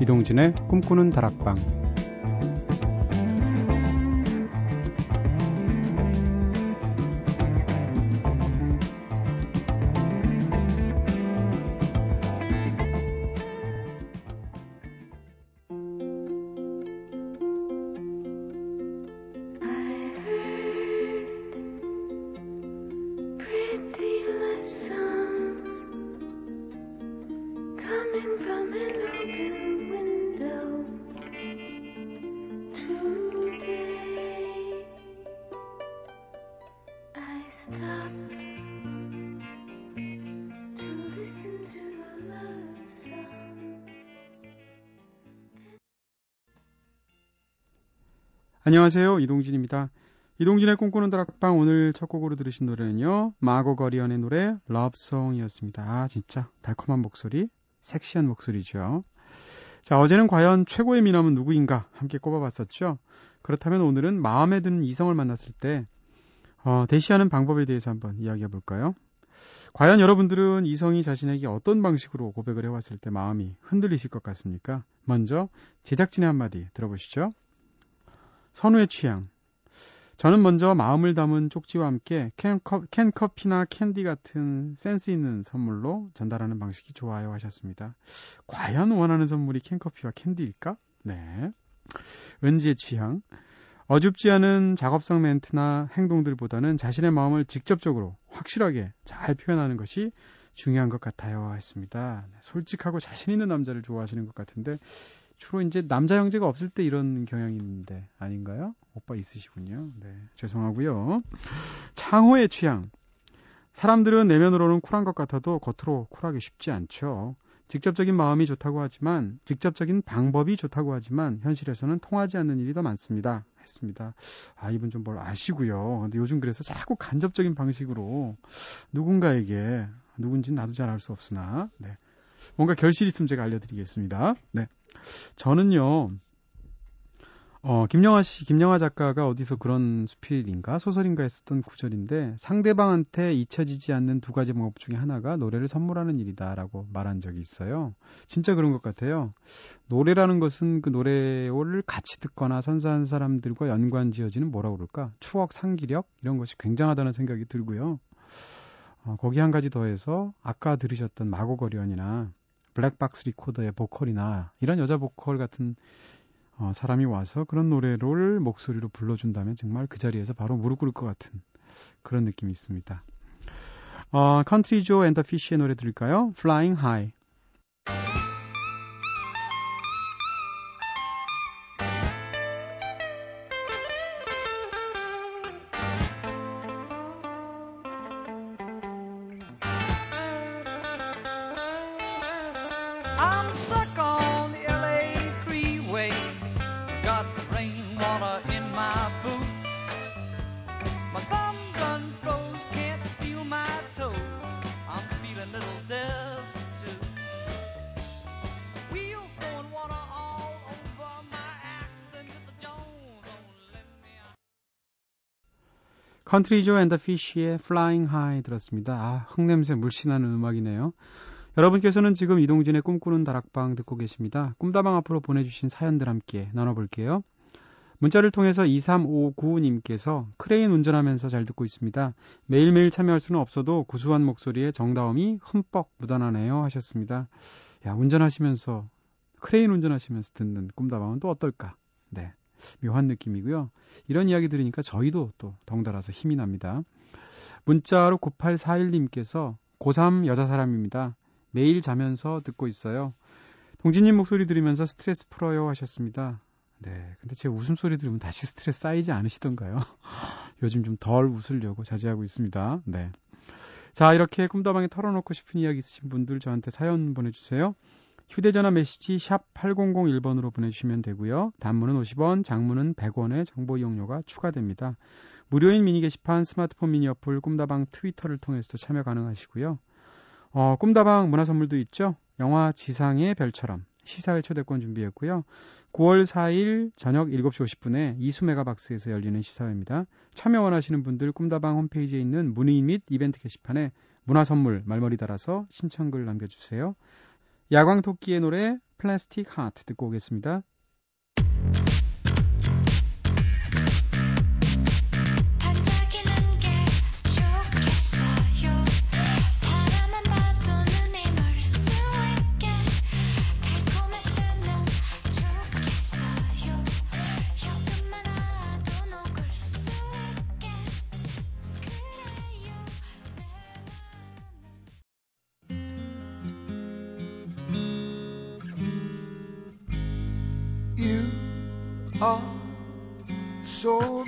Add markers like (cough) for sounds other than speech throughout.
이동진의 꿈꾸는 다락방 안녕하세요. 이동진입니다. 이동진의 꿈꾸는 다락방 오늘 첫 곡으로 들으신 노래는요. 마고 거리언의 노래 러브송이었습니다. 아 진짜 달콤한 목소리, 섹시한 목소리죠. 자 어제는 과연 최고의 미남은 누구인가 함께 꼽아봤었죠. 그렇다면 오늘은 마음에 드는 이성을 만났을 때 어, 대시하는 방법에 대해서 한번 이야기해 볼까요? 과연 여러분들은 이성이 자신에게 어떤 방식으로 고백을 해왔을 때 마음이 흔들리실 것 같습니까? 먼저 제작진의 한마디 들어보시죠. 선우의 취향. 저는 먼저 마음을 담은 쪽지와 함께 캔커, 캔커피나 캔디 같은 센스 있는 선물로 전달하는 방식이 좋아요 하셨습니다. 과연 원하는 선물이 캔커피와 캔디일까? 네. 은지의 취향. 어줍지 않은 작업성 멘트나 행동들보다는 자신의 마음을 직접적으로 확실하게 잘 표현하는 것이 중요한 것 같아요 했습니다. 네, 솔직하고 자신 있는 남자를 좋아하시는 것 같은데 주로 이제 남자 형제가 없을 때 이런 경향이 있는데 아닌가요? 오빠 있으시군요. 네, 죄송하고요. 창호의 취향. 사람들은 내면으로는 쿨한 것 같아도 겉으로 쿨하기 쉽지 않죠. 직접적인 마음이 좋다고 하지만 직접적인 방법이 좋다고 하지만 현실에서는 통하지 않는 일이 더 많습니다. 했습니다. 아 이분 좀 뭘 아시고요. 근데 요즘 그래서 자꾸 간접적인 방식으로 누군가에게 누군지 나도 잘 알 수 없으나 네. 뭔가 결실 있으면 제가 알려드리겠습니다. 네. 저는요, 어, 김영하 씨, 김영하 작가가 어디서 그런 수필인가 소설인가 했었던 구절인데 상대방한테 잊혀지지 않는 두 가지 방법 중에 하나가 노래를 선물하는 일이다라고 말한 적이 있어요. 진짜 그런 것 같아요. 노래라는 것은 그 노래를 같이 듣거나 선사한 사람들과 연관 지어지는 뭐라 그럴까? 추억, 상기력 이런 것이 굉장하다는 생각이 들고요. 어, 거기 한 가지 더해서 아까 들으셨던 Margo Guryan이나 Black Box Recorder의 보컬이나 이런 여자 보컬 같은 어, 사람이 와서 그런 노래를 목소리로 불러준다면 정말 그 자리에서 바로 무릎 꿇을 것 같은 그런 느낌이 있습니다. 어, Country Joe and the Fish의 노래 들을까요? Flying High. Country Joe and the Fish의 Flying High 들었습니다. 아, 흙냄새 물씬하는 음악이네요. 여러분께서는 지금 이동진의 꿈꾸는 다락방 듣고 계십니다. 꿈다방 앞으로 보내주신 사연들 함께 나눠볼게요. 문자를 통해서 2359님께서 크레인 운전하면서 잘 듣고 있습니다. 매일매일 참여할 수는 없어도 구수한 목소리에 정다움이 흠뻑 묻어나네요 하셨습니다. 야, 운전하시면서 크레인 운전하시면서 듣는 꿈다방은 또 어떨까? 네. 묘한 느낌이고요. 이런 이야기 들으니까 저희도 또 덩달아서 힘이 납니다. 문자로 9841님께서 고3 여자 사람입니다. 매일 자면서 듣고 있어요. 동진님 목소리 들으면서 스트레스 풀어요 하셨습니다. 네. 근데 제 웃음소리 들으면 다시 스트레스 쌓이지 않으시던가요? (laughs) 요즘 좀 덜 웃으려고 자제하고 있습니다. 네. 자, 이렇게 꿈다방에 털어놓고 싶은 이야기 있으신 분들 저한테 사연 보내주세요. 휴대전화 메시지 샵 8001번으로 보내주시면 되고요. 단문은 50원, 장문은 100원의 정보 이용료가 추가됩니다. 무료인 미니 게시판 스마트폰 미니 어플 꿈다방 트위터를 통해서도 참여 가능하시고요. 어, 꿈다방 문화 선물도 있죠. 영화 지상의 별처럼 시사회 초대권 준비했고요. 9월 4일 저녁 7시 50분에 이수 메가박스에서 열리는 시사회입니다. 참여 원하시는 분들 꿈다방 홈페이지에 있는 문의 및 이벤트 게시판에 문화 선물 말머리 달아서 신청글 남겨주세요. 야광토끼의 노래 플라스틱 하트 듣고 오겠습니다.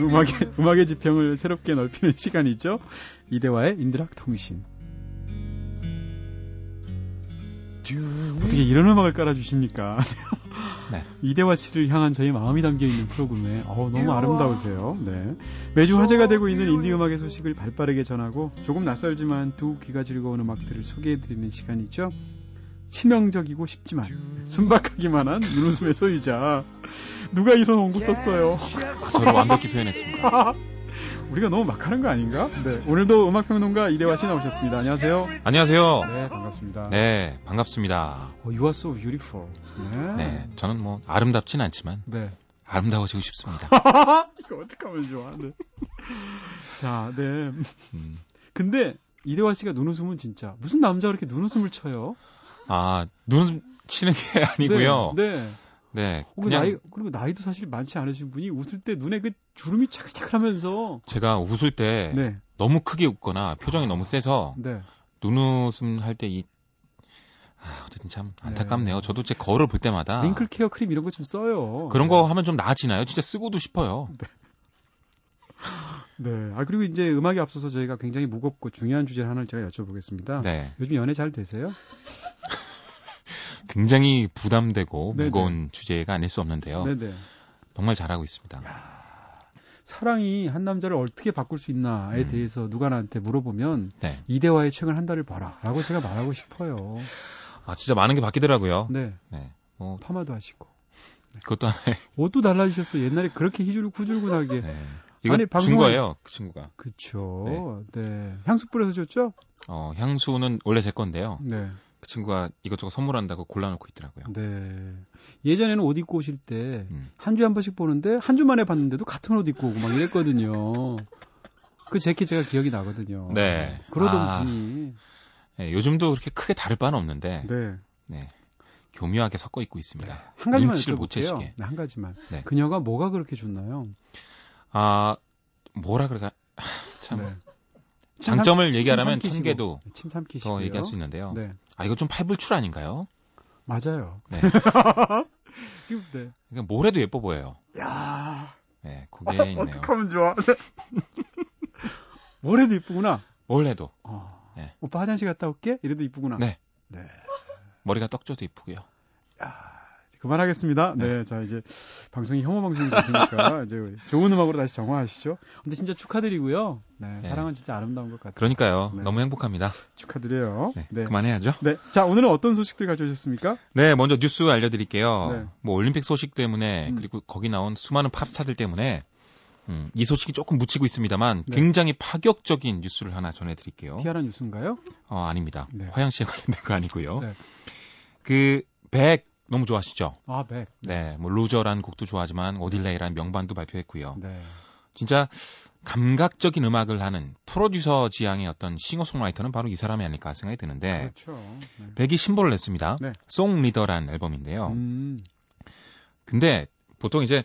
음악의 음악의 지평을 새롭게 넓히는 시간이죠. 이대화의 인드락 통신. 어떻게 이런 음악을 깔아주십니까? (laughs) 네. 이대화 씨를 향한 저희 마음이 담겨 있는 프로그램에 어우, 너무 아름다우세요. 네. 매주 화제가 되고 있는 인디 음악의 소식을 발빠르게 전하고 조금 낯설지만 두 귀가 즐거운 음악들을 소개해드리는 시간이죠. 치명적이고 쉽지만 순박하기만 한 눈웃음의 소유자. 누가 이런 원고 썼어요? 저를 완벽히 표현했습니다. (laughs) 우리가 너무 막 하는 거 아닌가? 네. 오늘도 음악평론가 이대화 씨 나오셨습니다. 안녕하세요. 안녕하세요. 네, 반갑습니다. 네, 반갑습니다. 어, you are so beautiful. 네. 네, 저는 뭐 아름답진 않지만 네. 아름다워지고 싶습니다. (laughs) 이거 어떡하면 좋아. 네. (laughs) 자, 네. 음. 근데 이대화 씨가 눈웃음은 진짜 무슨 남자가 그렇게 눈웃음을 쳐요? 아, 눈 치는 게 (laughs) 아니고요. 네. 네. 네, 어, 그 그냥 나이 그리고 나이도 사실 많지 않으신 분이 웃을 때 눈에 그 주름이 차글차글하면서 제가 웃을 때 네. 너무 크게 웃거나 표정이 너무 세서 네. 눈웃음 할 때 이 아, 어쨌든 참 안타깝네요. 저도 제 거울을 볼 때마다 링클 케어 크림 이런 거 좀 써요. 그런 거 하면 좀 나아지나요? 진짜 쓰고도 싶어요. 네. 아 그리고 이제 음악에 앞서서 저희가 굉장히 무겁고 중요한 주제 하나를 제가 여쭤보겠습니다. 네, 요즘 연애 잘 되세요? (laughs) 굉장히 부담되고 네네. 무거운 주제가 아닐 수 없는데요. 네네. 정말 잘하고 있습니다. 사랑이 한 남자를 어떻게 바꿀 수 있나에 음. 대해서 누가 나한테 물어보면 네, 이대화의 최근 한 달을 봐라라고 제가 말하고 싶어요. 아 진짜 많은 게 바뀌더라고요. 네. 네, 뭐 파마도 하시고 그것도 하나의 옷도 달라지셨어요. 옛날에 그렇게 희줄 구줄구하게. 네. 이거 아니, 준 방송에- 거예요, 그 친구가. 그쵸. 네. 향수 뿌려서 줬죠? 어, 향수는 원래 제 건데요. 네. 그 친구가 이것저것 선물한다고 골라놓고 있더라고요. 네. 예전에는 옷 입고 오실 때 음. 한 주에 한 번씩 보는데 한 주 만에 봤는데도 같은 옷 입고 오고 막 이랬거든요. 그 재킷 제가 기억이 나거든요. 네. 그러던 아. 분이 네, 요즘도 그렇게 크게 다를 바는 없는데 네. 네, 교묘하게 섞어 입고 있습니다. 한 가지만 눈치를 못. 채시게. 네, 한 가지만. 네. 그녀가 뭐가 그렇게 좋나요? 아 뭐라 그럴까 참 네. 장점을 침천 삼키시고. 개도. 더 얘기할 수 있는데요. 네. 아 이거 좀 팔불출 아닌가요? 맞아요. 네. (laughs) 지금 네. 그러니까 뭘 해도 예뻐 보여요. 야. 네, 그게 있네요. 어떡하면 좋아. 뭘 해도 이쁘구나. 뭘 해도 어. 네. 오빠 화장실 갔다 올게. 이래도 이쁘구나. 네. 네. 머리가 떡져도 이쁘고요. 그만하겠습니다. 네. 자, 이제 방송이 혐오 방송이 되니까 (laughs) 이제 좋은 음악으로 다시 정화하시죠. 근데 진짜 축하드리고요. 네. 네. 사랑은 진짜 아름다운 것 같아요. 그러니까요. 네. 너무 행복합니다. 축하드려요. 네, 네. 그만해야죠. 네. 자, 오늘은 어떤 소식들 가져오셨습니까? 네, 먼저 뉴스 알려드릴게요. 네. 뭐 올림픽 소식 때문에 음. 그리고 거기 나온 수많은 팝스타들 때문에 음, 이 소식이 조금 묻히고 있습니다만 네. 굉장히 파격적인 뉴스를 하나 전해드릴게요. 티아라 뉴스인가요? 어, 아닙니다. 네. 화영 씨에 관련된 거 아니고요. 네. 그 벡 너무 좋아하시죠? 아, 벡. 네, 뭐 Loser라는 곡도 좋아하지만 Odelay라는 명반도 발표했고요. 네. 진짜 감각적인 음악을 하는 프로듀서 지향의 어떤 싱어송라이터는 바로 이 사람이 아닐까 생각이 드는데 그렇죠. 네. 벡이 신보를 냈습니다. 네. Song Reader라는 앨범인데요. 음. 근데 보통 이제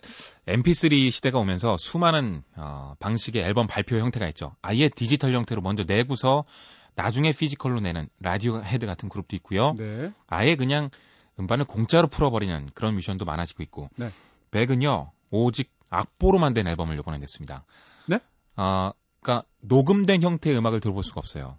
MP3 시대가 오면서 수많은 어, 방식의 앨범 발표 형태가 있죠. 아예 디지털 형태로 먼저 내고서 나중에 physical로 내는 라디오 헤드 같은 그룹도 있고요. 네. 아예 그냥 음반을 공짜로 풀어버리는 그런 뮤지션도 많아지고 있고. 네. 벡은요 오직 악보로만 된 앨범을 이번에 냈습니다. 네? 아, 그러니까 녹음된 형태의 음악을 들어볼 수가 없어요.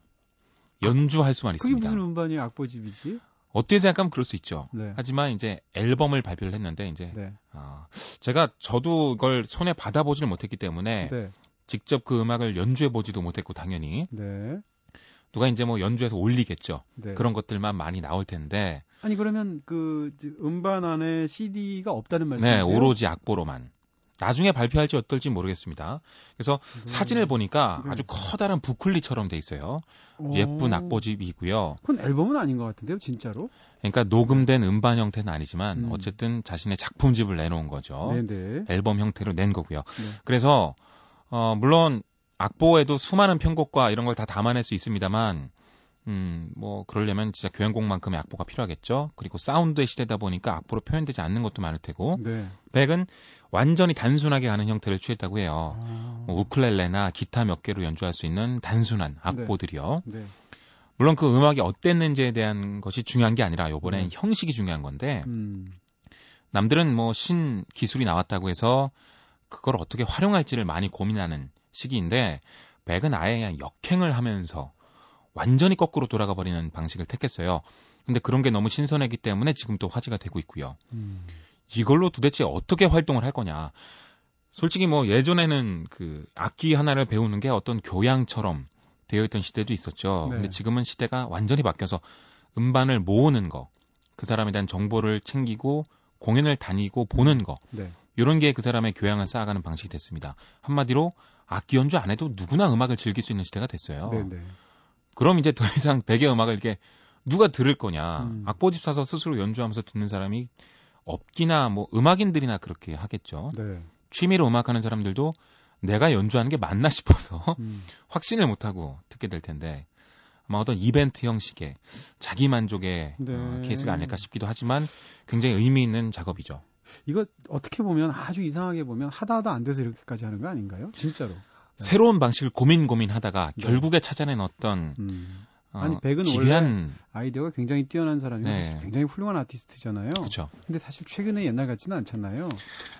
연주할 수만 그게 있습니다. 무슨 음반이 악보집이지? 어떻게 생각하면 그럴 수 있죠. 네. 하지만 이제 앨범을 발표를 했는데 이제 네. 아, 제가 저도 이걸 손에 받아보지를 못했기 때문에 네. 직접 그 음악을 연주해 보지도 못했고 당연히 네. 누가 이제 뭐 연주해서 올리겠죠. 네. 그런 것들만 많이 나올 텐데 아니 그러면 그 음반 안에 CD가 없다는 말씀이세요? 네 오로지 악보로만 나중에 발표할지 어떨지 모르겠습니다. 그래서 사진을 보니까 네. 아주 커다란 부클리처럼 돼 있어요. 오. 예쁜 악보집이고요. 그건 앨범은 아닌 것 같은데요, 진짜로? 그러니까 녹음된 음반 형태는 아니지만 음. 어쨌든 자신의 작품집을 내놓은 거죠. 네네. 앨범 형태로 낸 거고요. 네. 그래서 어 물론 악보에도 수많은 편곡과 이런 걸 다 담아낼 수 있습니다만 음, 뭐 그러려면 진짜 교향곡만큼의 악보가 필요하겠죠. 그리고 사운드의 시대다 보니까 악보로 표현되지 않는 것도 많을 테고 네. 백은 완전히 단순하게 하는 형태를 취했다고 해요. 아, 뭐 우클렐레나 기타 몇 개로 연주할 수 있는 단순한 악보들이요. 네. 물론 그 음악이 어땠는지에 대한 것이 중요한 게 아니라 요번엔 네. 형식이 중요한 건데 음. 남들은 뭐 신 기술이 나왔다고 해서 그걸 어떻게 활용할지를 많이 고민하는 시기인데 백은 아예 그냥 역행을 하면서 완전히 거꾸로 돌아가 버리는 방식을 택했어요. 근데 그런 게 너무 신선했기 때문에 지금 또 화제가 되고 있고요. 음. 이걸로 도대체 어떻게 활동을 할 거냐. 솔직히 뭐 예전에는 그 악기 하나를 배우는 게 어떤 교양처럼 되어 있던 시대도 있었죠. 네. 근데 지금은 시대가 완전히 바뀌어서 음반을 모으는 거, 그 사람에 대한 정보를 챙기고 공연을 다니고 보는 거, 네. 이런 게 그 사람의 교양을 쌓아가는 방식이 됐습니다. 한마디로 악기 연주 안 해도 누구나 음악을 즐길 수 있는 시대가 됐어요. 네네. 그럼 이제 더 이상 백의 음악을 이렇게 누가 들을 거냐. 음. 악보집 사서 스스로 연주하면서 듣는 사람이 없기나 뭐 음악인들이나 그렇게 하겠죠. 네. 취미로 음악하는 사람들도 내가 연주하는 게 맞나 싶어서 (laughs) 음. 확신을 못하고 듣게 될 텐데 아마 어떤 이벤트 형식의 자기 만족의 네. 어, 케이스가 아닐까 싶기도 하지만 굉장히 의미 있는 작업이죠. 이거 어떻게 보면 아주 이상하게 보면 하다 하다 안 돼서 이렇게까지 하는 거 아닌가요? 진짜로. 새로운 방식을 고민 고민하다가 네. 결국에 찾아낸 어떤 음. 어, 아니, 백은 기괴한 아이디어가 굉장히 뛰어난 사람이고 네. 굉장히 훌륭한 아티스트잖아요. 그렇죠. 근데 사실 최근에 옛날 같지는 않잖아요.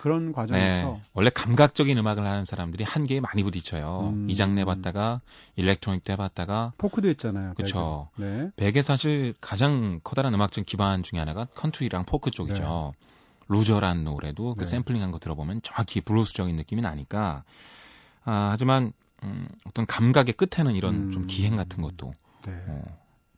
그런 네. 과정에서 원래 감각적인 음악을 하는 사람들이 한계에 많이 부딪혀요. 음. 이 장르 해봤다가 electronic도 해봤다가 포크도 했잖아요. 벡은. 네. 벡의 사실 가장 커다란 음악적 기반 중에 하나가 컨트리랑 포크 쪽이죠. Loser라는 노래도 그 네. 샘플링한 거 들어보면 정확히 블루스적인 느낌이 나니까. 아, 하지만 음, 어떤 감각의 끝에는 이런 음. 좀 기행 같은 것도 네. 어,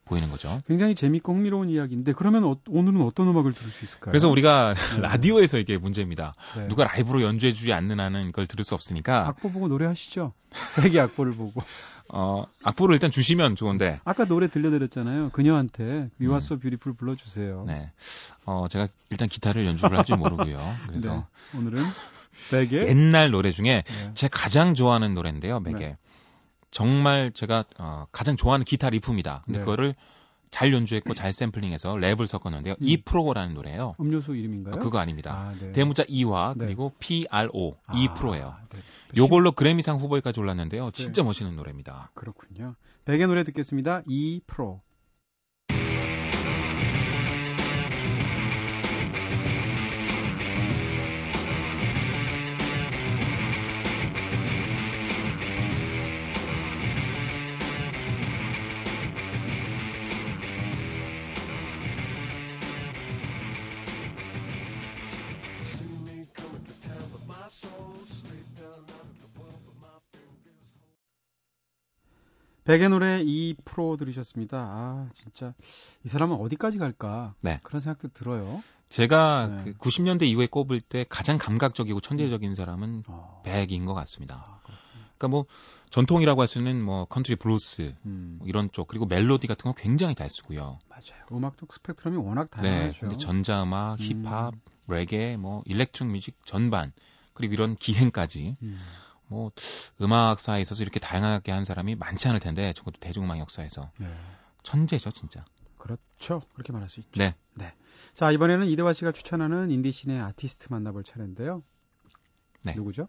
보이는 거죠. 굉장히 재밌고 흥미로운 이야기인데 그러면 어- 오늘은 어떤 음악을 들을 수 있을까요? 그래서 우리가 네. (laughs) 라디오에서 이게 문제입니다. 네. 누가 라이브로 연주해주지 않는 한은 이걸 들을 수 없으니까 악보 보고 노래하시죠. (laughs) 백의 악보를 보고. 어, 악보를 일단 주시면 좋은데 아까 노래 들려드렸잖아요. 그녀한테 You Are So Beautiful 불러주세요. 음. 네. 어, 제가 일단 기타를 연주를 할 줄 모르고요. (laughs) 그래서 네. 오늘은 백의 옛날 노래 중에 네. 제 가장 좋아하는 노래인데요, 맥에. 네. 정말 제가 어, 가장 좋아하는 기타 리프입니다. 근데 네. 그거를 잘 연주했고 잘 샘플링해서 랩을 섞었는데요. 음. 이프로라는 노래예요. 음료수 이름인가요? 어, 그거 아닙니다. 아, 네. 대문자 E와 네. 그리고 PRO 아, 이프로예요. 네. 요걸로 그래미상 후보에까지 올랐는데요. 진짜 멋있는 노래입니다. 그렇군요. 백의 노래 듣겠습니다. E 프로. 벡의 노래 2% 들으셨습니다. 아, 진짜 이 사람은 어디까지 갈까? 네. 그런 생각도 들어요. 제가 네. 그 90년대 이후에 꼽을 때 가장 감각적이고 천재적인 사람은 어. 벡인 것 같습니다. 아. 그러니까 뭐 전통이라고 할 수 있는 뭐 컨트리 블루스 음, 뭐 이런 쪽 그리고 멜로디 같은 건 굉장히 잘 쓰고요. 맞아요. 음악도 스펙트럼이 워낙 네. 다양하죠. 근데 전자음악, 음. 힙합, 레게, 뭐 electric music 전반 그리고 이런 기행까지 음, 뭐 음악사에 있어서 이렇게 다양하게 한 사람이 많지 않을 텐데 적어도 대중음악 역사에서 네. 천재죠 진짜. 그렇죠. 그렇게 말할 수 있죠. 네. 자, 이번에는 이대화 씨가 추천하는 인디 scene의 아티스트 만나볼 차례인데요. 네. 누구죠?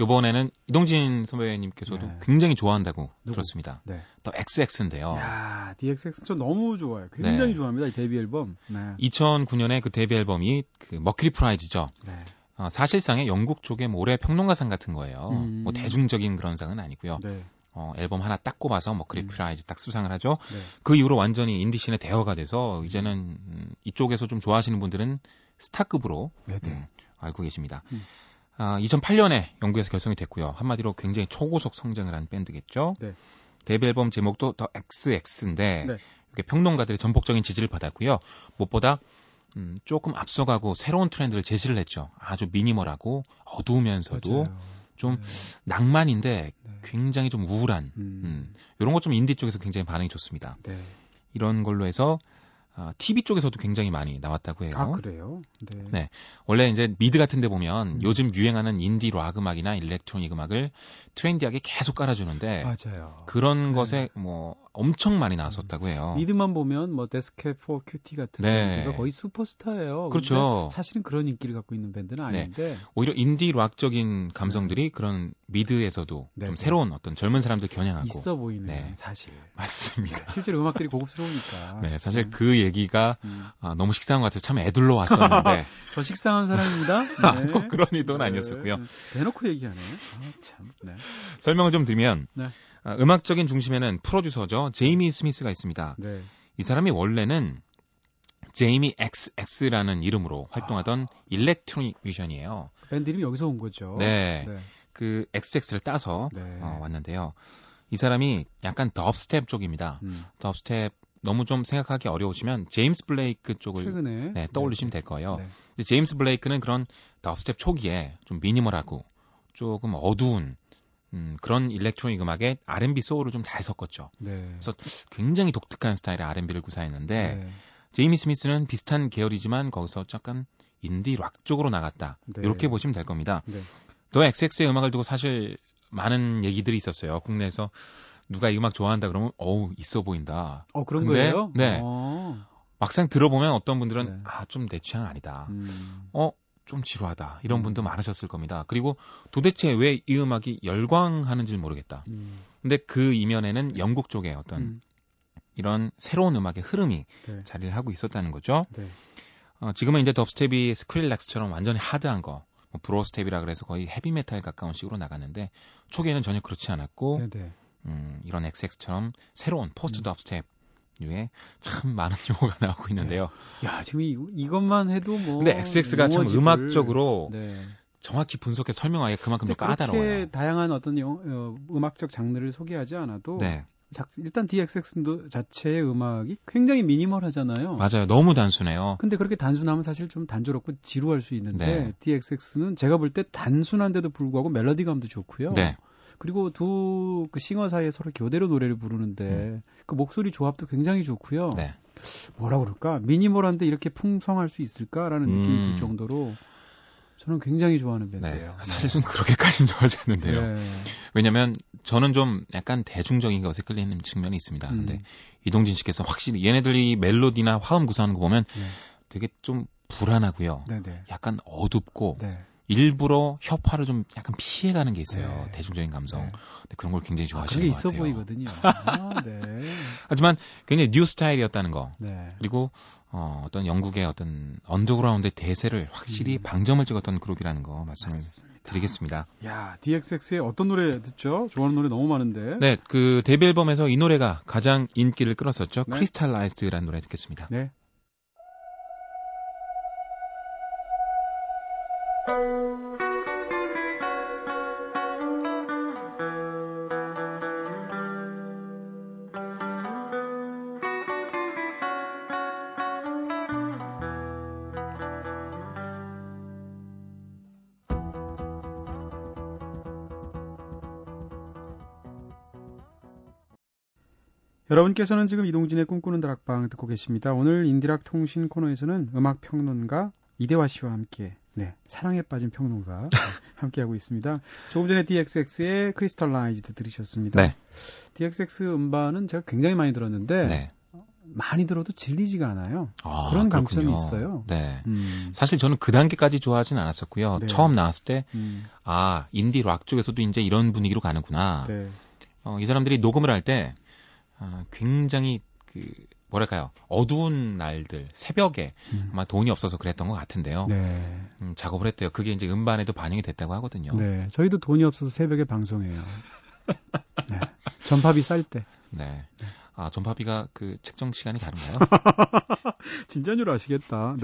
이번에는 이동진 선배님께서도 네. 굉장히 좋아한다고 누구? 들었습니다. 네. The xx인데요. 야, DXX 저 너무 좋아요. 굉장히 네. 좋아합니다. 이 데뷔 앨범. 네. 2009년에 그 데뷔 앨범이 그 Mercury Prize죠. 네. 어, 사실상의 영국 쪽의 뭐 올해 평론가상 같은 거예요. 음. 뭐 대중적인 그런 상은 아니고요. 네. 어, 앨범 하나 딱 꼽아서 Mercury 음. Prize 딱 수상을 하죠. 네. 그 이후로 완전히 인디 scene의 대어가 돼서 이제는 음, 이쪽에서 좀 좋아하시는 분들은 스타급으로 네, 네. 음, 알고 계십니다. 음. 아, 2008년에 영국에서 결성이 됐고요. 한마디로 굉장히 초고속 성장을 한 밴드겠죠. 네. 데뷔 앨범 제목도 The XX인데 네. 이게 평론가들의 전폭적인 지지를 받았고요. 무엇보다 음, 조금 앞서가고 새로운 트렌드를 제시를 했죠. 아주 미니멀하고 어두우면서도 맞아요. 좀 네. 낭만인데 네. 굉장히 좀 우울한 음. 음, 이런 것 좀 인디 쪽에서 굉장히 반응이 좋습니다. 네. 이런 걸로 해서 아, TV 쪽에서도 굉장히 많이 나왔다고 해요. 아 그래요? 네. 네. 원래 이제 미드 같은 데 보면 음. 요즘 유행하는 인디 락 음악이나 electronic 음악을 트렌디하게 계속 깔아주는데 맞아요. 그런 네. 것에 뭐 엄청 많이 나왔었다고 해요. 미드만 보면 뭐 Death Cab for Cutie 같은 네. 밴드가 거의 슈퍼스타예요. 그렇죠. 사실은 그런 인기를 갖고 있는 밴드는 네. 아닌데 오히려 인디 락적인 감성들이 그런 미드에서도 네, 좀 네. 새로운 어떤 젊은 사람들 겨냥하고 있어 보이는 네. 사실. 맞습니다. (laughs) 실제로 음악들이 고급스러우니까. 네, 사실 음, 그 얘기가 음. 아, 너무 식상한 것 같아서 참 에둘러 왔었는데 (laughs) 저 식상한 사람입니다. (laughs) 아, 네. 뭐 그런 의도는 아니었었고요. 네. 대놓고 얘기하네. 아, 참. 네. 설명을 좀 드리면 네. 아, 음악적인 중심에는 프로듀서죠 제이미 스미스가 있습니다. 네. 이 사람이 원래는 제이미 XX라는 이름으로 활동하던 electronic 뮤지션이에요. 밴드 이름이 여기서 온 거죠. 네. 네. 그 XX를 따서 네. 어, 왔는데요. 이 사람이 약간 dubstep 쪽입니다. 음. dubstep 너무 좀 생각하기 어려우시면 제임스 블레이크 쪽을 최근에 네, 떠올리시면 될 거예요. 네. 제임스 블레이크는 그런 dubstep 초기에 좀 미니멀하고 조금 어두운 음, 그런 electronic 음악에 R&B 소울을 좀 잘 섞었죠. 네. 그래서 굉장히 독특한 스타일의 R&B를 구사했는데 네. 제이미 스미스는 비슷한 계열이지만 거기서 약간 인디 락 쪽으로 나갔다. 네. 이렇게 보시면 될 겁니다. 네. The XX의 음악을 두고 사실 많은 얘기들이 있었어요. 국내에서 누가 이 음악 좋아한다 그러면 어우 있어 보인다. 어 그런 근데, 거예요? 네. 어. 막상 들어보면 어떤 분들은 네. 아좀 내 취향 아니다. 음. 어 좀 지루하다. 이런 음. 분도 많으셨을 겁니다. 그리고 도대체 왜 이 음악이 열광하는지 모르겠다. 음. 근데 그 이면에는 영국 쪽에 어떤 음. 이런 새로운 음악의 흐름이 네. 자리를 하고 있었다는 거죠. 네. 어, 지금은 이제 덥스텝이 스크릴렉스처럼 완전히 하드한 거, 뭐 브로스텝이라 그래서 거의 헤비메탈 가까운 식으로 나갔는데 초기에는 전혀 그렇지 않았고 네, 네. 음, 이런 XX처럼 새로운 포스트 음. 덥스텝 류에 참 많은 (laughs) 용어가 나오고 있는데요. 야, 지금 이, 이것만 해도 뭐 근데 XX가 참 용어집을- 음악적으로 네. 정확히 분석해 설명하기가 그만큼 더 까다로워요. 다양한 어떤 영- 어, 음악적 장르를 소개하지 않아도 네, 작- 일단 DXX 자체의 음악이 굉장히 미니멀하잖아요. 맞아요. 너무 단순해요. 근데 그렇게 단순하면 사실 좀 단조롭고 지루할 수 있는데 네. DXX는 제가 볼 때 단순한데도 불구하고 멜로디감도 좋고요. 네, 그리고 두 그 싱어 사이에 서로 교대로 노래를 부르는데 그 목소리 조합도 굉장히 좋고요. 네. 뭐라 그럴까 미니멀한데 이렇게 풍성할 수 있을까라는 느낌이 음. 들 정도로 저는 굉장히 좋아하는 네. 밴드예요. 사실 좀 그렇게까지는 (laughs) 좋아하지 않는데요. 네. 왜냐면 저는 좀 약간 대중적인 것에 끌리는 측면이 있습니다. 음. 근데 이동진 씨께서 확실히 얘네들이 멜로디나 화음 구사하는 거 보면 네. 되게 좀 불안하고요. 네네. 약간 어둡고 네. 일부러 협화를 좀 약간 피해가는 게 있어요. 네. 대중적인 감성. 네. 근데 그런 걸 굉장히 아, 좋아하시는 게것 있어 같아요. 보이거든요. (laughs) 아, 네. 하지만 굉장히 new style이었다는 거. 네. 그리고 어, 어떤 영국의 어떤 언더그라운드의 대세를 확실히 음. 방점을 찍었던 그룹이라는 거 말씀을 맞습니다. 드리겠습니다. 야, The XX의 어떤 노래 듣죠? 좋아하는 노래 너무 많은데. 네, 그 데뷔 앨범에서 이 노래가 가장 인기를 끌었었죠. 네. Crystalised라는 노래 듣겠습니다. 네. 여러분께서는 지금 이동진의 꿈꾸는 다락방 듣고 계십니다. 오늘 인디락 통신 코너에서는 음악 평론가 이대화 씨와 함께 네, 사랑에 빠진 평론가 (laughs) 함께하고 있습니다. 조금 전에 DXX의 크리스탈라이즈드 들으셨습니다. 네. The XX 음반은 제가 굉장히 많이 들었는데 네. 많이 들어도 질리지가 않아요. 아, 그런. 강점이 있어요. 네. 음, 사실 저는 그 단계까지 좋아하진 않았었고요. 네. 처음 나왔을 때, 음, 아, 인디 락 쪽에서도 이제 이런 분위기로 가는구나. 네. 어, 이 사람들이 녹음을 할 때, 아, 굉장히, 그, 뭐랄까요. 어두운 날들, 새벽에, 음. 아마 돈이 없어서 그랬던 것 같은데요. 네. 음, 작업을 했대요. 그게 이제 음반에도 반영이 됐다고 하거든요. 네. 저희도 돈이 없어서 새벽에 방송해요. 네. 전파비 쌀 때. 네. 아, 전파비가 그 책정 시간이 다른가요? (laughs) 진짜인 줄 아시겠다.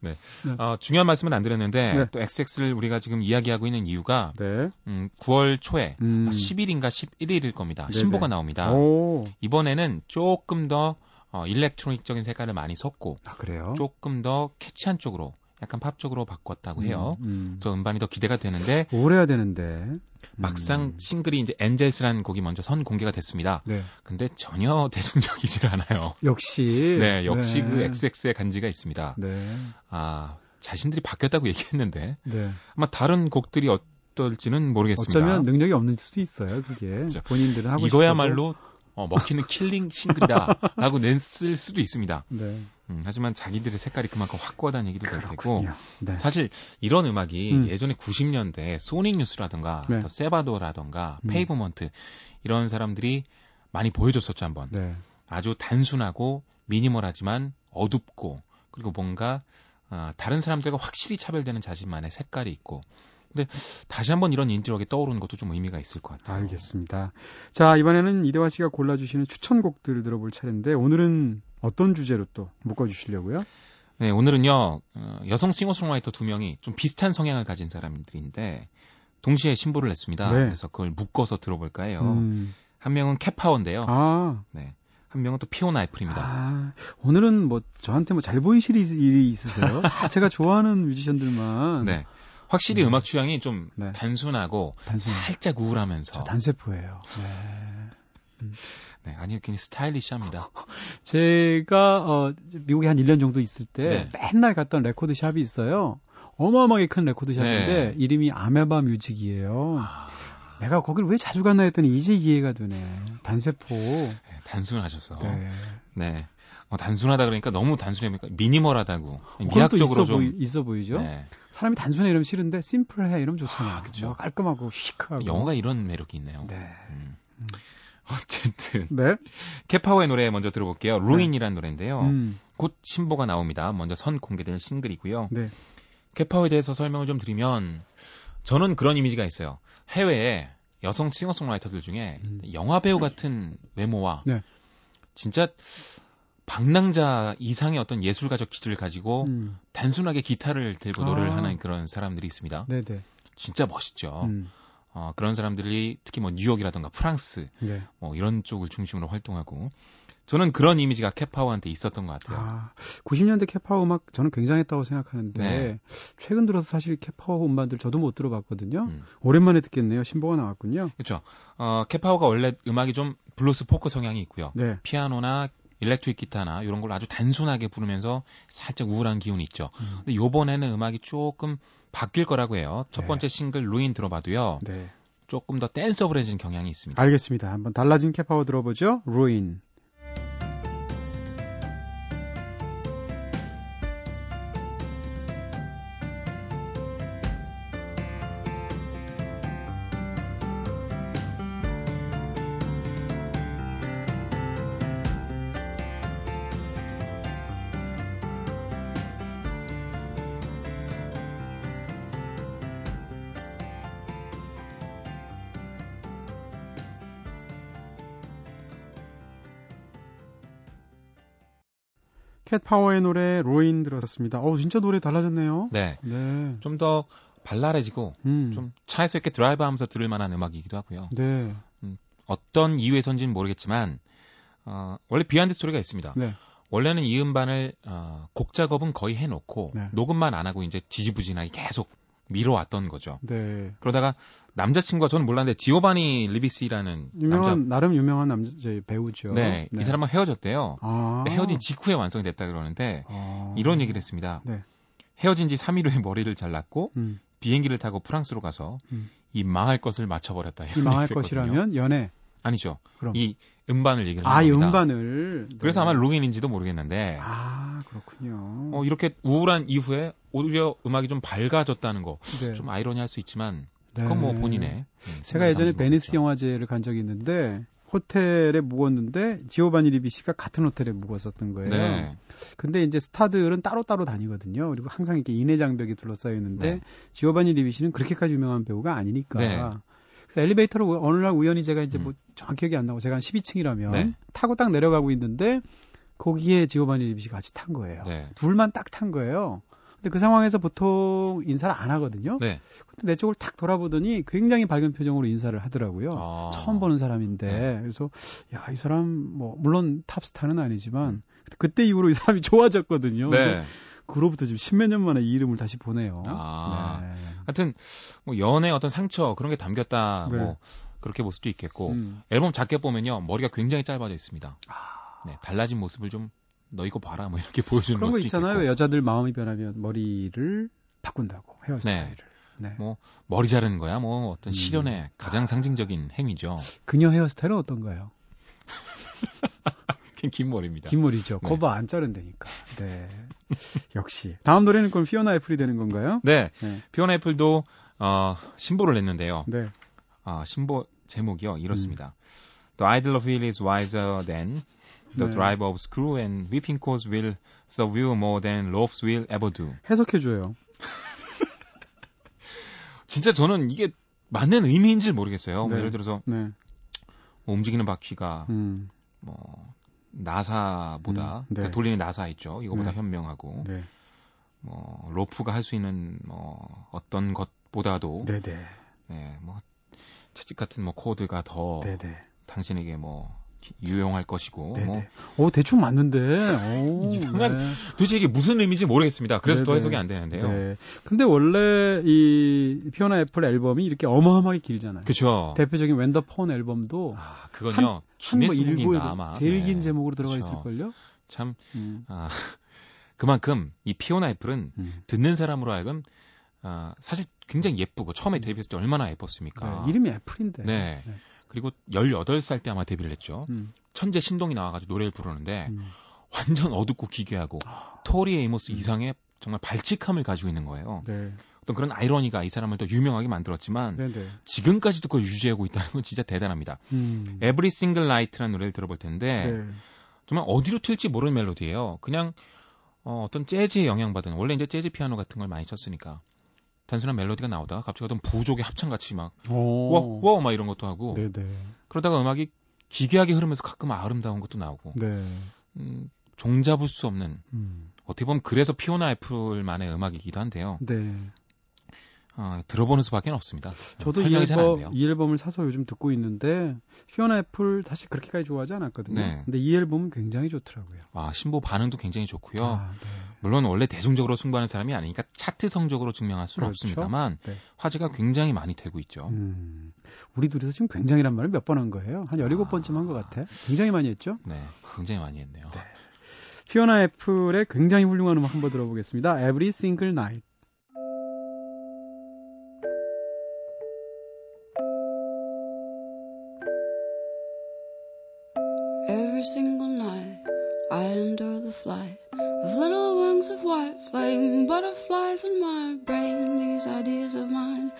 네. 어, 중요한 말씀은 안 드렸는데, 네. 또 XX를 우리가 지금 이야기하고 있는 이유가, 네. 음, 9월 초에, 음. 10일인가 11일일 겁니다. 네네. 신보가 나옵니다. 오. 이번에는 조금 더 어, 일렉트로닉적인 색깔을 많이 섞고 아, 그래요? 조금 더 캐치한 쪽으로 약간 팝 쪽으로 바꿨다고 해요. 음, 음. 저 음반이 더 기대가 되는데 뭘 해야 되는데. 막상 음. 싱글이 이제 엔젤스라는 곡이 먼저 선 공개가 됐습니다. 네. 근데 전혀 (laughs) 대중적이질 않아요. 역시. 네, 역시 네. 그 XX의 간지가 있습니다. 네. 아, 자신들이 바뀌었다고 얘기했는데 네. 아마 다른 곡들이 어 떨지는 모르겠습니다. 어쩌면 능력이 없는 수도 있어요, 그게. 그렇죠. 본인들은 하고 이거야말로 어, 먹히는 killing single이다라고 냈을 수도 있습니다. (laughs) 네. 음, 하지만 자기들의 색깔이 그만큼 확고하다는 얘기도 될 테고. 네. 사실 이런 음악이 음. 예전에 90년대 Sonic Youth라던가 네. 더 Sebadoh라던가 음. Pavement 이런 사람들이 많이 보여줬었죠 한번 네. 아주 단순하고 미니멀하지만 어둡고 그리고 뭔가 아, 다른 사람들과 확실히 차별되는 자신만의 색깔이 있고 근데 다시 한번 이런 인디록이 떠오르는 것도 좀 의미가 있을 것 같아요. 알겠습니다. 자, 이번에는 이대화 씨가 골라주시는 추천곡들을 들어볼 차례인데, 오늘은 어떤 주제로 또 묶어주시려고요? 네, 오늘은요, 어, 여성 싱어송라이터 두 명이 좀 비슷한 성향을 가진 사람들인데, 동시에 신보를 냈습니다. 네. 그래서 그걸 묶어서 들어볼까 해요. 음. 한 명은 캣파워인데요. 아, 네. 한 명은 또 피오나 애플입니다. 아, 오늘은 뭐 저한테 뭐 잘 보이실 일이 있으세요? 다 (laughs) 제가 좋아하는 뮤지션들만. 네. 확실히 네. 음악 취향이 좀 네. 단순하고 단순. 살짝 우울하면서. 저 단세포예요. 네. 네, 아니요, 굉장히 스타일리시합니다. (laughs) 제가 어 미국에 한 1년 정도 있을 때 네. 맨날 갔던 레코드 샵이 있어요. 어마어마하게 큰 레코드 샵인데 네. 이름이 Amoeba Music이에요. 아, 내가 거길 왜 자주 갔나 했더니 이제 이해가 되네. 단세포. 네, 단순하셔서. 네. 네. 어, 단순하다 그러니까 너무 단순합니까? 미니멀하다고. 미학적으로 있어, 좀. 보이, 있어 보이죠? 네. 사람이 단순해 이러면 싫은데 심플해 이러면 좋잖아요. 아. 뭔가 깔끔하고 시크하고. 영어가 이런 매력이 있네요. 네. 음. 음. 어쨌든. 네. 캣파워의 노래 먼저 들어볼게요. 루인이라는 노래인데요. 음. 곧 신보가 나옵니다. 먼저 선 공개될 싱글이고요. 네. 캣파워에 대해서 설명을 좀 드리면 저는 그런 이미지가 있어요. 해외에 여성 싱어송라이터들 중에 음. 영화 배우 같은 외모와 네. 진짜 방랑자 이상의 어떤 예술가적 기질을 가지고 음. 단순하게 기타를 들고 노래를 아. 하는 그런 사람들이 있습니다. 네, 네. 진짜 멋있죠. 음. 어, 그런 사람들이 특히 뭐 뉴욕이라든가 프랑스 네. 뭐 이런 쪽을 중심으로 활동하고 저는 그런 이미지가 Cat Power한테 있었던 것 같아요. 아, 90년대 Cat Power 음악 저는 굉장했다고 생각하는데 네. 최근 들어서 사실 Cat Power 음반들 저도 못 들어봤거든요. 음. 오랜만에 듣겠네요. 신보가 나왔군요. 그렇죠. 어, Cat Power가 원래 음악이 좀 블루스 포크 성향이 있고요. 네. 피아노나 electric 기타나 이런 걸 아주 단순하게 부르면서 살짝 우울한 기운이 있죠. 음. 근데 요번에는 음악이 조금 바뀔 거라고 해요. 첫 네. 번째 싱글 Ruin 들어봐도요. 네. 조금 더 danceable해진 경향이 있습니다. 알겠습니다. 한번 달라진 Cat Power 들어보죠. Ruin. 캣 파워의 노래 Ruin 들었습니다. 어 진짜 노래 달라졌네요. 네. 네. 좀 더 발랄해지고 음. 좀 차에서 이렇게 드라이브 하면서 들을 만한 음악이기도 하고요. 네. 어떤 이유에선지는 모르겠지만 어, 원래 behind story가 있습니다. 네. 원래는 이 음반을 어, 곡 작업은 거의 해놓고 네. 녹음만 안 하고 이제 지지부진하게 계속 미뤄왔던 거죠. 네. 그러다가 남자친구가 저는 몰랐는데 지오바니 리비시라는 유명한 남자 나름 유명한 남자 저 배우죠. 네, 이 사람은 헤어졌대요. 아. 헤어진 직후에 완성이 됐다 그러는데 아. 이런 얘기를 했습니다. 네. 헤어진 지 3일 후에 머리를 잘랐고 음. 비행기를 타고 프랑스로 가서 음. 이 망할 것을 맞춰버렸다. 이 망할. 것이라면 연애. 아니죠. 그럼. 이 음반을 얘기를 아, 하는 이. 음반을. 그래서 네. 아마 루인인지도 모르겠는데 아, 그렇군요. 어, 이렇게 우울한 이후에 오히려 음악이 좀 밝아졌다는 거 네. 좀 아이러니할 수 있지만 네. 그건 뭐 본인의 음, 제가 예전에 베니스 거겠죠. 영화제를 간 적이 있는데 호텔에 묵었는데 지오바니 리비시가 같은 호텔에 묵었었던 거예요. 네. 근데 이제 스타들은 따로따로 다니거든요. 그리고 항상 이렇게 인의 장벽이 둘러싸여 있는데 네. 지오바니 리비시는 그렇게까지 유명한 배우가 아니니까. 네. 그래서 엘리베이터로 어느 날 우연히 제가 이제 음. 뭐 정확히 기억이 안 나고 제가 한 12층이라면 네. 타고 딱 내려가고 있는데 거기에 지오바니 리비시가 같이 탄 거예요. 네. 둘만 딱 탄 거예요. 근데 그 상황에서 보통 인사를 안 하거든요. 네. 근데 내 쪽을 탁 돌아보더니 굉장히 밝은 표정으로 인사를 하더라고요. 아. 처음 보는 사람인데 네. 그래서 야 이 사람 뭐 물론 탑스타는 아니지만 그때 이후로 이 사람이 (laughs) 좋아졌거든요. 네. 그로부터 지금 십몇 년 만에 이 이름을 다시 보네요. 아. 네. 하여튼 뭐 연애 어떤 상처 그런 게 담겼다 네. 뭐 그렇게 볼 수도 있겠고 음. 앨범 작게 보면요 머리가 굉장히 짧아져 있습니다. 아. 네, 달라진 모습을 좀 너 이거 봐라 뭐 이렇게 (laughs) 보여주는 그런 거 있잖아요. 있겠고. 왜 여자들 마음이 변하면 머리를 바꾼다고 헤어스타일을. 네. 뭐 머리 자르는 거야 뭐 어떤 음. 실현의 가장 상징적인 행위죠. 그녀 헤어스타일은 어떤가요? (laughs) 긴, 긴 머리입니다. 긴 머리죠. 네. 커버 안 자른다니까. 네. 역시. 다음 노래는 그럼 피오나 애플이 되는 건가요? 네, 네. 피오나 애플도 어, 신보를 냈는데요. 네. 아, 신보 제목이요 이렇습니다. The idle of wheel is wiser than the 네. driver of screw and whipping course will serve you more than ropes will ever do. 해석해줘요. (laughs) 진짜 저는 이게 맞는 의미인지 모르겠어요. 뭐 네. 예를 들어서 네. 뭐 움직이는 바퀴가 음. 뭐 나사보다 음, 네. 그러니까 돌리는 나사 있죠. 이거보다 네. 현명하고 네. 뭐 로프가 할 수 있는 뭐 어떤 것보다도 네네. 네, 뭐 채찍 같은 뭐 코드가 더 네네. 당신에게 뭐 기- 유용할 것이고 뭐 네네. 오, 대충 맞는데. 오, (laughs) 이상한 네. 도대체 이게 무슨 의미인지 모르겠습니다. 그래서 더 네네. 해석이 안 되는데요. 네. 근데 원래 이 피오나 애플 앨범이 이렇게 어마어마하게 길잖아요. 그렇죠. 대표적인 When the Pawn 앨범도 아, 그건요. 한뭐 일부에 아마. 제일 네. 긴 제목으로 들어가 그쵸. 있을 걸요? 참 음. 아, (laughs) 그만큼 이 피오나 애플은 음. 듣는 사람으로 하여금 아, 사실 굉장히 예쁘고 처음에 데뷔했을 때 얼마나 예뻤습니까? 네, 이름이 애플인데. 네. 그리고 18살 때 아마 데뷔를 했죠. 음. 천재 신동이 나와가지고 노래를 부르는데 음. 완전 어둡고 기괴하고 토리 에이모스 이상의 정말 발칙함을 가지고 있는 거예요. 네. 어떤 그런 아이러니가 이 사람을 더 유명하게 만들었지만 네네. 지금까지도 그걸 유지하고 있다는 건 진짜 대단합니다. 음. Every Single Night라는 노래를 들어볼 텐데 네. 정말 어디로 튈지 모르는 멜로디예요. 그냥 어, 떤 재즈에 영향받은 원래 이제 재즈 피아노 같은 걸 많이 쳤으니까 단순한 멜로디가 나오다가 갑자기 어떤 부족의 합창 같이 막 오. 와와 막 이런 것도 하고 네네. 그러다가 음악이 기괴하게 흐르면서 가끔 아름다운 것도 나오고 네. 음, 종잡을 수 없는 음. 어떻게 보면 그래서 피오나 애플만의 음악이기도 한데요. 네. 어, 들어보는 수밖에 없습니다. 저도 이 앨범. 이 앨범을 사서 요즘 듣고 있는데 피오나 애플 사실 그렇게까지 좋아하지 않았거든요. 네. 근데 이 앨범은 굉장히 좋더라고요. 아, 신보 반응도 굉장히 좋고요. 아, 네. 물론 원래 대중적으로 승부하는 사람이 아니니까 차트 성적으로 증명할 수는 그렇죠. 없습니다만 네. 화제가 굉장히 많이 되고 있죠. 음, 우리 둘이서 지금 굉장히란 말을 몇 번 한 거예요? 한 17번쯤 한것 같아. 굉장히 많이 했죠? 네, 굉장히 많이 했네요. 네. 피오나 애플의 굉장히 훌륭한 음악 한번 들어보겠습니다. Every Single Night. Every single night I endure the flight of little wings of white flame, butterflies in my brain. These ideas of mine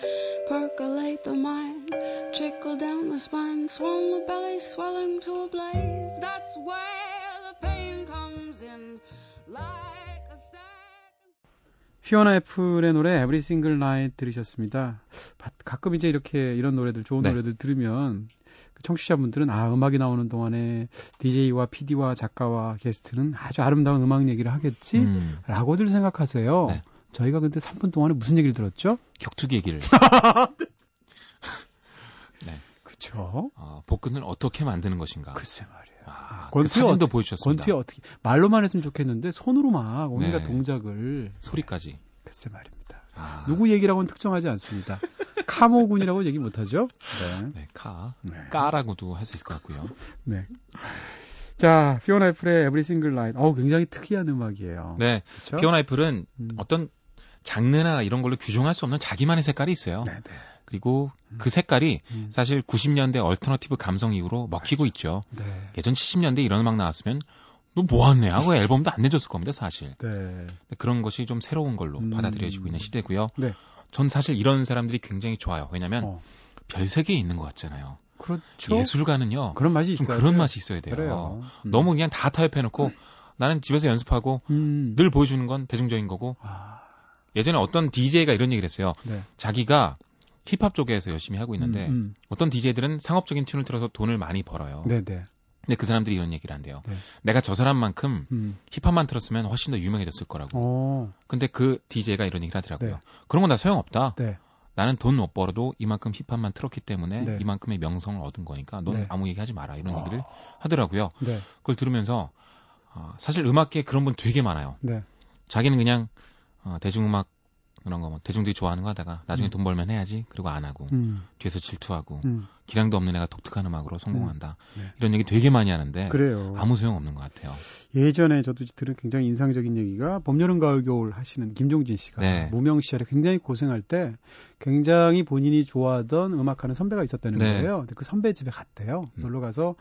percolate the mind, trickle down the spine, swell the belly, swelling to a blaze. That's where the pain comes in, like a second. 피오나 애플의 노래 Every Single Night 들으셨습니다. 바- 가끔 이제 이렇게 이런 노래들, 좋은 네. 노래들 들으면 그 청취자분들은 아, 음악이 나오는 동안에 DJ와 PD와 작가와 게스트는 아주 아름다운 음악 얘기를 하겠지? 음, 라고들 생각하세요. 네. 저희가 근데 3분 동안에 무슨 얘기를 들었죠? 격투기 얘기를 (laughs) 그쵸? 어, 복근을 어떻게 만드는 것인가. 글쎄 말이에요. 아, 권투에 그 사진도 보여주셨습니다. 권투에 어떻게 말로만 했으면 좋겠는데 손으로 막 온갖 네. 동작을 소리까지. 글쎄 말입니다. 아, 누구 얘기라고는 특정하지 않습니다. 카모군이라고 얘기 못하죠? 네. 네, 카. 네. 까라고도 할 수 있을 것 같고요. 네. 자, 피오나 애플의 Every Single Night. 어우, 굉장히 특이한 음악이에요. 네? 피오나 애플은 음. 어떤 장르나 이런 걸로 규정할 수 없는 자기만의 색깔이 있어요. 네, 네. 그리고 그 색깔이 음. 사실 90년대 alternative 감성 이후로 먹히고 있죠. 네. 예전 70년대 이런 음악 나왔으면 너 뭐하네 하고 (laughs) 앨범도 안 내줬을 겁니다, 사실. 네. 그런 것이 좀 새로운 걸로 음. 받아들여지고 있는 시대고요. 네. 전 사실 이런 사람들이 굉장히 좋아요. 왜냐면 어, 별 세계에 있는 것 같잖아요. 그렇죠. 예술가는요. 그런 맛이 좀 있어요. 그런 맛이 있어야 돼요. 그래요. 음. 너무 그냥 다 타협해놓고 나는 집에서 연습하고 음. 늘 보여주는 건 대중적인 거고 아, 예전에 어떤 DJ가 이런 얘기를 했어요. 네. 자기가 힙합 쪽에서 열심히 하고 있는데 음, 어떤 DJ들은 상업적인 튠을 틀어서 돈을 많이 벌어요. 음. 네, 네. 근데 그 사람들이 이런 얘기를 한대요. 네. 내가 저 사람만큼 음. 힙합만 틀었으면 훨씬 더 유명해졌을 거라고. 어. 근데 그 DJ가 이런 얘기를 하더라고요. 네. 그런 건다 소용없다. 네. 나는 돈 못 벌어도 이만큼 힙합만 틀었기 때문에 네. 이만큼의 명성을 얻은 거니까 넌 네. 아무 얘기 하지 마라. 이런 어. 얘기를 하더라고요. 네. 그걸 들으면서 어, 사실 음악계에 그런 분 되게 많아요. 네. 자기는 그냥 어, 대중음악 그런 거 뭐 대중들이 좋아하는 거 하다가 나중에 음. 돈 벌면 해야지. 그리고 안 하고 음. 뒤에서 질투하고 음. 기량도 없는 애가 독특한 음악으로 성공한다. 네. 이런 얘기 되게 많이 하는데 그래요. 아무 소용 없는 것 같아요. 예전에 저도 들은 굉장히 인상적인 얘기가 봄, 여름, 가을, 겨울 하시는 김종진 씨가 네. 무명 시절에 굉장히 고생할 때 굉장히 본인이 좋아하던 음악하는 선배가 있었다는 네. 거예요. 근데 그 선배 집에 갔대요. 음. 놀러 가서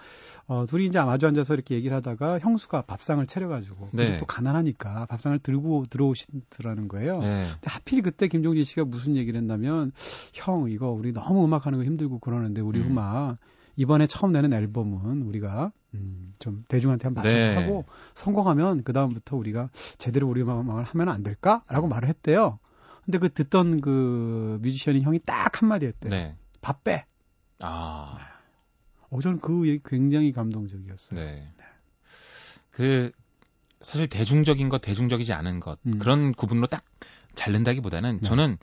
어, 둘이 이제 마주 앉아서 이렇게 얘기를 하다가 형수가 밥상을 차려가지고 그 네. 집도 가난하니까 밥상을 들고 들어오시더라는 거예요. 네. 근데 하필 그때 김종진 씨가 무슨 얘기를 했냐면 형 이거 우리 너무 음악하는 거 힘들고 그러는데 우리 음. 음악 이번에 처음 내는 앨범은 우리가 음, 좀 대중한테 한번 맞춰서 네. 하고 성공하면 그 다음부터 우리가 제대로 우리 음악을 하면 안 될까?라고 말을 했대요. 근데 그 듣던 그 뮤지션이 형이 딱 한마디 했대요. 네. 밥 빼. 아. 어, 저는 그 얘기 굉장히 감동적이었어요. 네. 그 사실 대중적인 것, 대중적이지 않은 것 음. 그런 구분으로 딱 자른다기보다는 네. 저는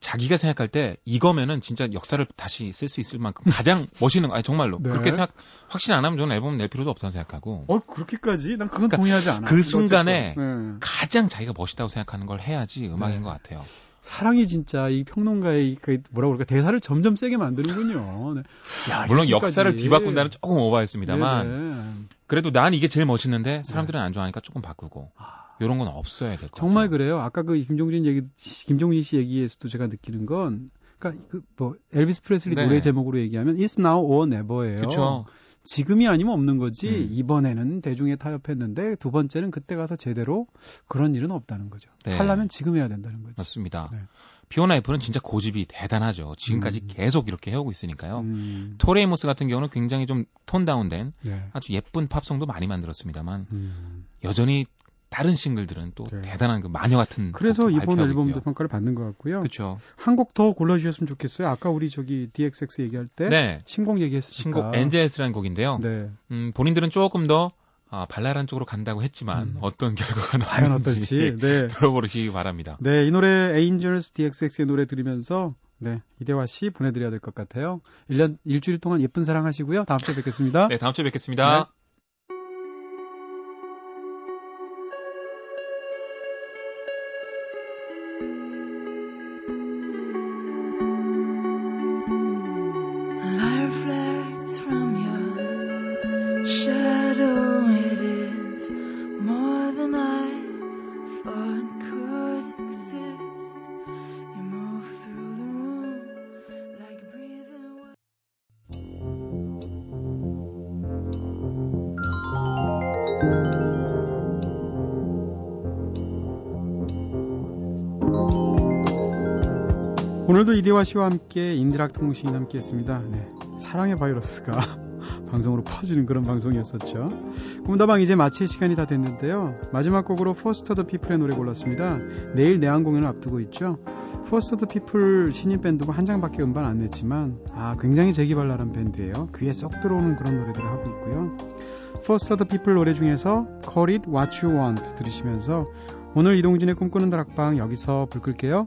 자기가 생각할 때 이거면은 진짜 역사를 다시 쓸 수 있을 만큼 가장 (laughs) 멋있는 거, 아니 정말로 네. 그렇게 생각 확신 안 하면 저는 앨범 낼 필요도 없다고 생각하고 어, 그렇게까지? 난 그건 그러니까 동의하지 않아. 그 순간에 네. 가장 자기가 멋있다고 생각하는 걸 해야지 음악인 네. 것 같아요. 사랑이 진짜 이 평론가의 그 뭐라 그럴까 대사를 점점 세게 만드는군요. 네. 야, 물론 이렇게까지. 역사를 뒤바꾼다는 조금 오버했습니다만. 그래도 난 이게 제일 멋있는데 사람들은 안 좋아하니까 조금 바꾸고 이런 건 없어야 될 것 같아요. 정말 그래요. 아까 그 김종진 얘기, 김종진 씨 얘기에서도 제가 느끼는 건, 그러니까 그뭐 엘비스 프레슬리 네. 노래 제목으로 얘기하면 It's Now or Never예요. 그렇죠. 지금이 아니면 없는 거지. 음. 이번에는 대중에 타협했는데 두 번째는 그때 가서 제대로 그런 일은 없다는 거죠. 네. 하려면 지금 해야 된다는 거지. 맞습니다. 네. 피오나 애플은 진짜 고집이 대단하죠. 지금까지 음. 계속 이렇게 해오고 있으니까요. 음, 토리 에이모스 같은 경우는 굉장히 좀 tone down된 네. 아주 예쁜 팝송도 많이 만들었습니다만 음. 여전히 다른 싱글들은 또 네. 대단한 그 마녀 같은 그래서 이번 앨범도 있고요. 평가를 받는 것 같고요. 그렇죠. 한 곡 더 골라주셨으면 좋겠어요. 아까 우리 저기 DXX 얘기할 때 네. 신곡 얘기했으니까. 신곡 엔젤스라는 곡인데요. 네. 음, 본인들은 조금 더 아, 발랄한 쪽으로 간다고 했지만 음. 어떤 결과가 과연 어떨지. (laughs) 네. 들어보시기 바랍니다. 네, 이 노래 에인절스 DXX의 노래 들으면서 네, 이대화 씨 보내드려야 될 것 같아요. 1년 일주일 동안 예쁜 사랑 하시고요. 다음 주에 뵙겠습니다. 네, 다음 주에 뵙겠습니다. Light 이대화 씨와 함께 인디락 통신이 함께 했습니다. 네, 사랑의 바이러스가 (laughs) 방송으로 퍼지는 그런 방송이었었죠. 꿈다방 이제 마칠 시간이 다 됐는데요. 마지막 곡으로 포스터 더 피플의 노래 골랐습니다. 내일 내한 공연을 앞두고 있죠. 포스터 더 피플 신인 밴드고 한 장밖에 음반 안 냈지만 아 굉장히 재기발랄한 밴드예요. 귀에 쏙 들어오는 그런 노래들을 하고 있고요. 포스터 더 피플 노래 중에서 Call It What You Want 들으시면서 오늘 이동진의 꿈꾸는 다락방 여기서 불 끌게요.